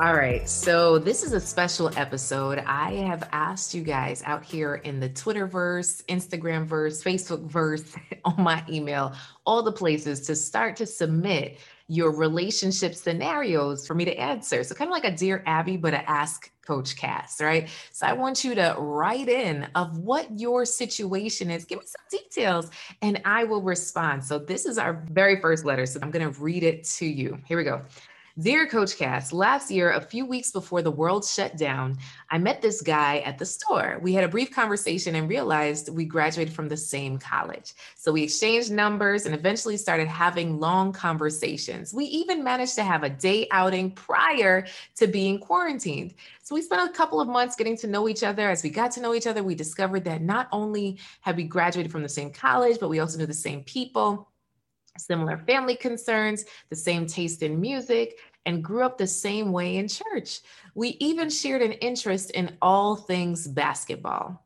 All right, so this is a special episode. I have asked you guys out here in the Twitterverse, Instagramverse, Facebookverse, on my email, all the places to start to submit your relationship scenarios for me to answer. So, kind of like a Dear Abby, but a Ask Coach Cass, right? So, I want you to write in of what your situation is. Give me some details and I will respond. So, this is our very first letter. So, I'm going to read it to you. Here we go. Dear Coach Cass, last year, a few weeks before the world shut down, I met this guy at the store. We had a brief conversation and realized we graduated from the same college. So we exchanged numbers and eventually started having long conversations. We even managed to have a day outing prior to being quarantined. So we spent a couple of months getting to know each other. As we got to know each other, we discovered that not only had we graduated from the same college, but we also knew the same people similar family concerns, the same taste in music, and grew up the same way in church. We even shared an interest in all things basketball.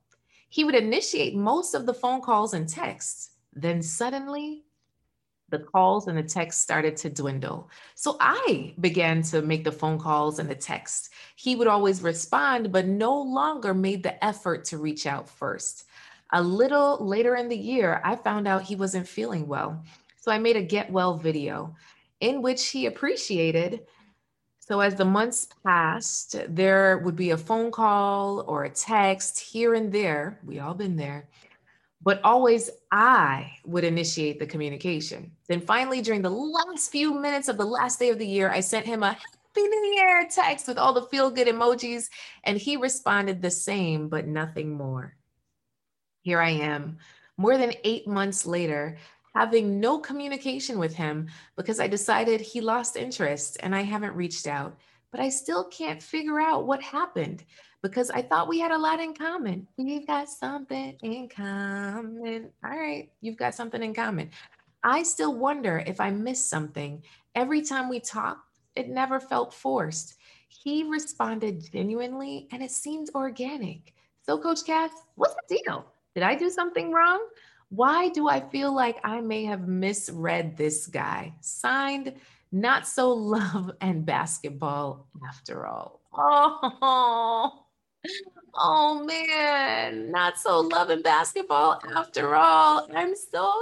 He would initiate most of the phone calls and texts. Then suddenly, the calls and the texts started to dwindle. So I began to make the phone calls and the texts. He would always respond, but no longer made the effort to reach out first. A little later in the year, I found out he wasn't feeling well. So I made a get well video in which he appreciated. So as the months passed, there would be a phone call or a text here and there. We all been there. But always I would initiate the communication. Then finally, during the last few minutes of the last day of the year, I sent him a happy new year text with all the feel good emojis. And he responded the same, but nothing more. Here I am, more than eight months later, having no communication with him because I decided he lost interest and I haven't reached out. But I still can't figure out what happened because I thought we had a lot in common. We've got something in common. All right, you've got something in common. I still wonder if I missed something. Every time we talked, it never felt forced. He responded genuinely and it seemed organic. So, Coach Cass, what's the deal? Did I do something wrong? Why do I feel like I may have misread this guy? Signed, not so love and basketball after all. Oh, oh man, not so love and basketball after all. I'm so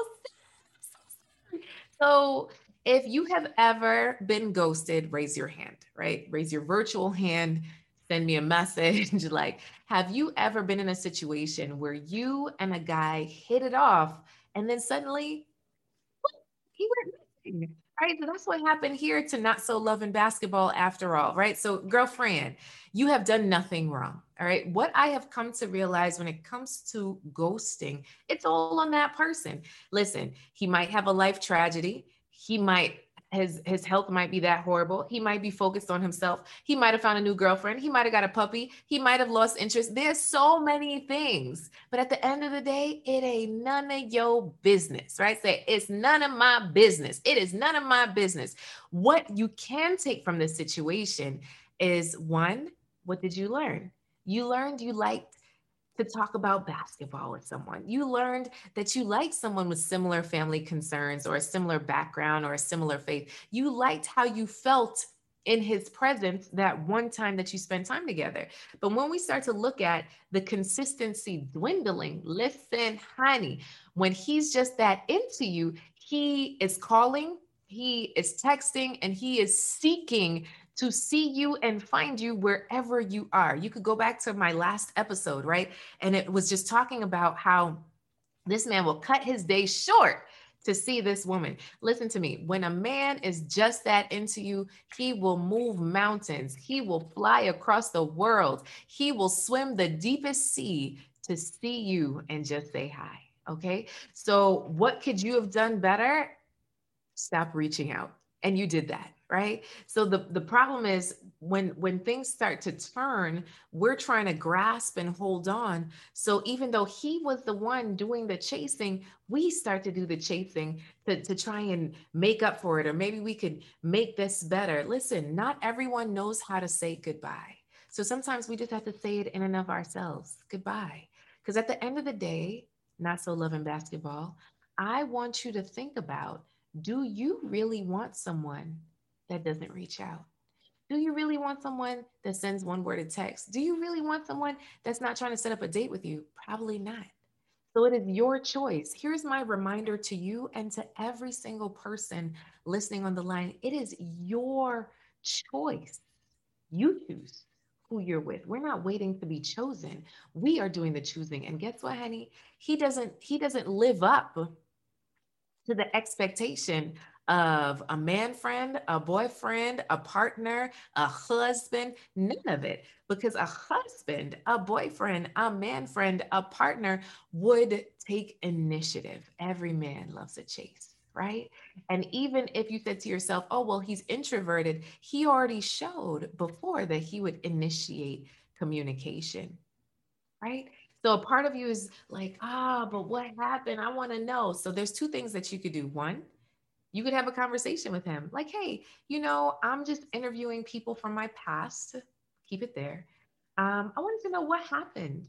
So, if you have ever been ghosted, raise your hand, right? Raise your virtual hand send me a message like, have you ever been in a situation where you and a guy hit it off and then suddenly he went missing? Right. So that's what happened here to not so loving basketball after all. Right. So, girlfriend, you have done nothing wrong. All right. What I have come to realize when it comes to ghosting, it's all on that person. Listen, he might have a life tragedy. He might his his health might be that horrible. He might be focused on himself. He might have found a new girlfriend. He might have got a puppy. He might have lost interest. There's so many things. But at the end of the day, it ain't none of your business, right? Say it's none of my business. It is none of my business. What you can take from this situation is one, what did you learn? You learned you liked to talk about basketball with someone. You learned that you liked someone with similar family concerns or a similar background or a similar faith. You liked how you felt in his presence that one time that you spent time together. But when we start to look at the consistency dwindling, listen, honey, when he's just that into you, he is calling, he is texting, and he is seeking to see you and find you wherever you are. You could go back to my last episode, right? And it was just talking about how this man will cut his day short to see this woman. Listen to me. When a man is just that into you, he will move mountains. He will fly across the world. He will swim the deepest sea to see you and just say hi. Okay. So, what could you have done better? Stop reaching out. And you did that right? So the the problem is when when things start to turn we're trying to grasp and hold on. So even though he was the one doing the chasing we start to do the chasing to, to try and make up for it or maybe we could make this better. Listen not everyone knows how to say goodbye. So sometimes we just have to say it in and of ourselves goodbye. Because at the end of the day not so loving basketball i want you to think about do you really want someone that doesn't reach out? Do you really want someone that sends one word of text? Do you really want someone that's not trying to set up a date with you? Probably not. So it is your choice. Here's my reminder to you and to every single person listening on the line it is your choice. You choose who you're with. We're not waiting to be chosen. We are doing the choosing. And guess what, honey? He doesn't he doesn't live up to the expectation of a man friend, a boyfriend, a partner, a husband, none of it. Because a husband, a boyfriend, a man friend, a partner would take initiative. Every man loves a chase, right? And even if you said to yourself, oh, well, he's introverted, he already showed before that he would initiate communication, right? So a part of you is like, ah, but what happened? I want to know. So there's two things that you could do. One, you could have a conversation with him. Like hey you know i'm just interviewing people from my past. Keep it there. Um, i wanted to know what happened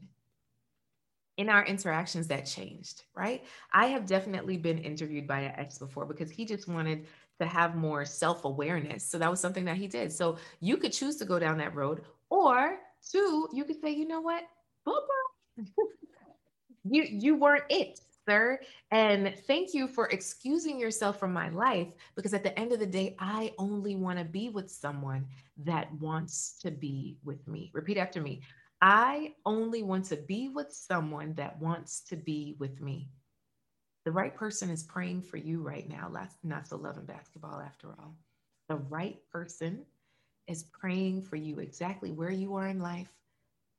in our interactions that changed right? I have definitely been interviewed by an ex before because he just wanted to have more self-awareness. So that was something that he did. So you could choose to go down that road or two you could say you know what? You you weren't it sir. And thank you for excusing yourself from my life because at the end of the day, I only want to be with someone that wants to be with me. Repeat after me. I only want to be with someone that wants to be with me. The right person is praying for you right now. That's not so loving basketball after all. The right person is praying for you exactly where you are in life,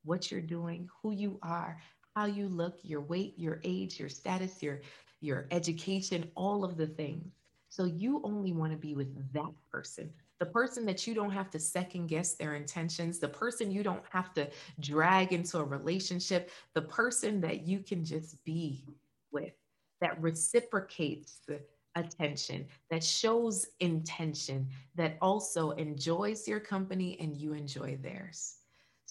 what you're doing, who you are, how you look, your weight, your age, your status, your your education, all of the things. So you only want to be with that person. The person that you don't have to second guess their intentions, the person you don't have to drag into a relationship, the person that you can just be with that reciprocates attention, that shows intention, that also enjoys your company and you enjoy theirs.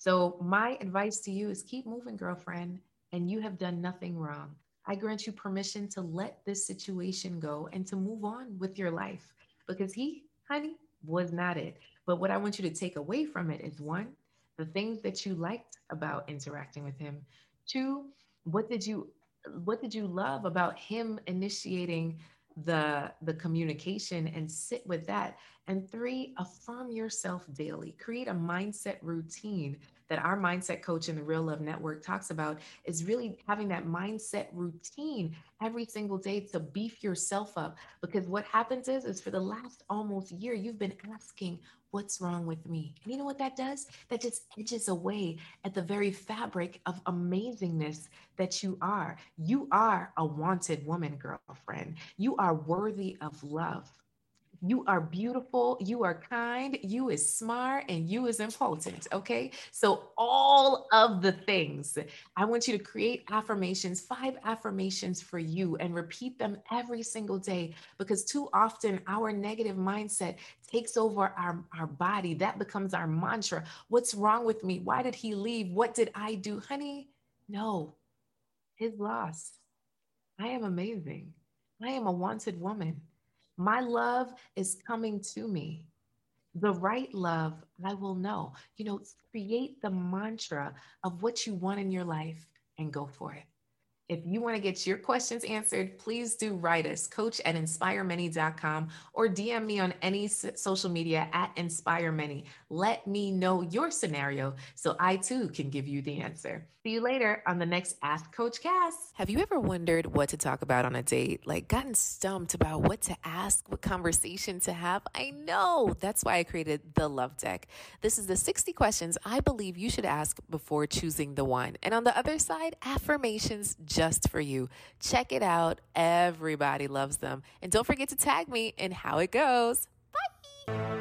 So, my advice to you is keep moving, girlfriend and you have done nothing wrong. I grant you permission to let this situation go and to move on with your life because he, honey, was not it. But what I want you to take away from it is one, the things that you liked about interacting with him. Two, what did you what did you love about him initiating the the communication and sit with that. And three affirm yourself daily. Create a mindset routine that our mindset coach in the Real Love Network talks about is really having that mindset routine every single day to beef yourself up. Because what happens is, is for the last almost year, you've been asking, what's wrong with me? And you know what that does? That just edges away at the very fabric of amazingness that you are. You are a wanted woman, girlfriend. You are worthy of love. You are beautiful, you are kind, you is smart, and you is important. Okay. So, all of the things, I want you to create affirmations, five affirmations for you, and repeat them every single day because too often our negative mindset takes over our, our body. That becomes our mantra. What's wrong with me? Why did he leave? What did I do? Honey, no, his loss. I am amazing. I am a wanted woman. My love is coming to me. The right love, I will know. You know, create the mantra of what you want in your life and go for it. If you want to get your questions answered, please do write us, coach at inspiremany.com or DM me on any social media at inspiremany. Let me know your scenario so I too can give you the answer. See you later on the next Ask Coach Cass. Have you ever wondered what to talk about on a date? Like gotten stumped about what to ask, what conversation to have? I know. That's why I created the Love Deck. This is the 60 questions I believe you should ask before choosing the one. And on the other side, affirmations just for you. Check it out. Everybody loves them. And don't forget to tag me in how it goes. Bye.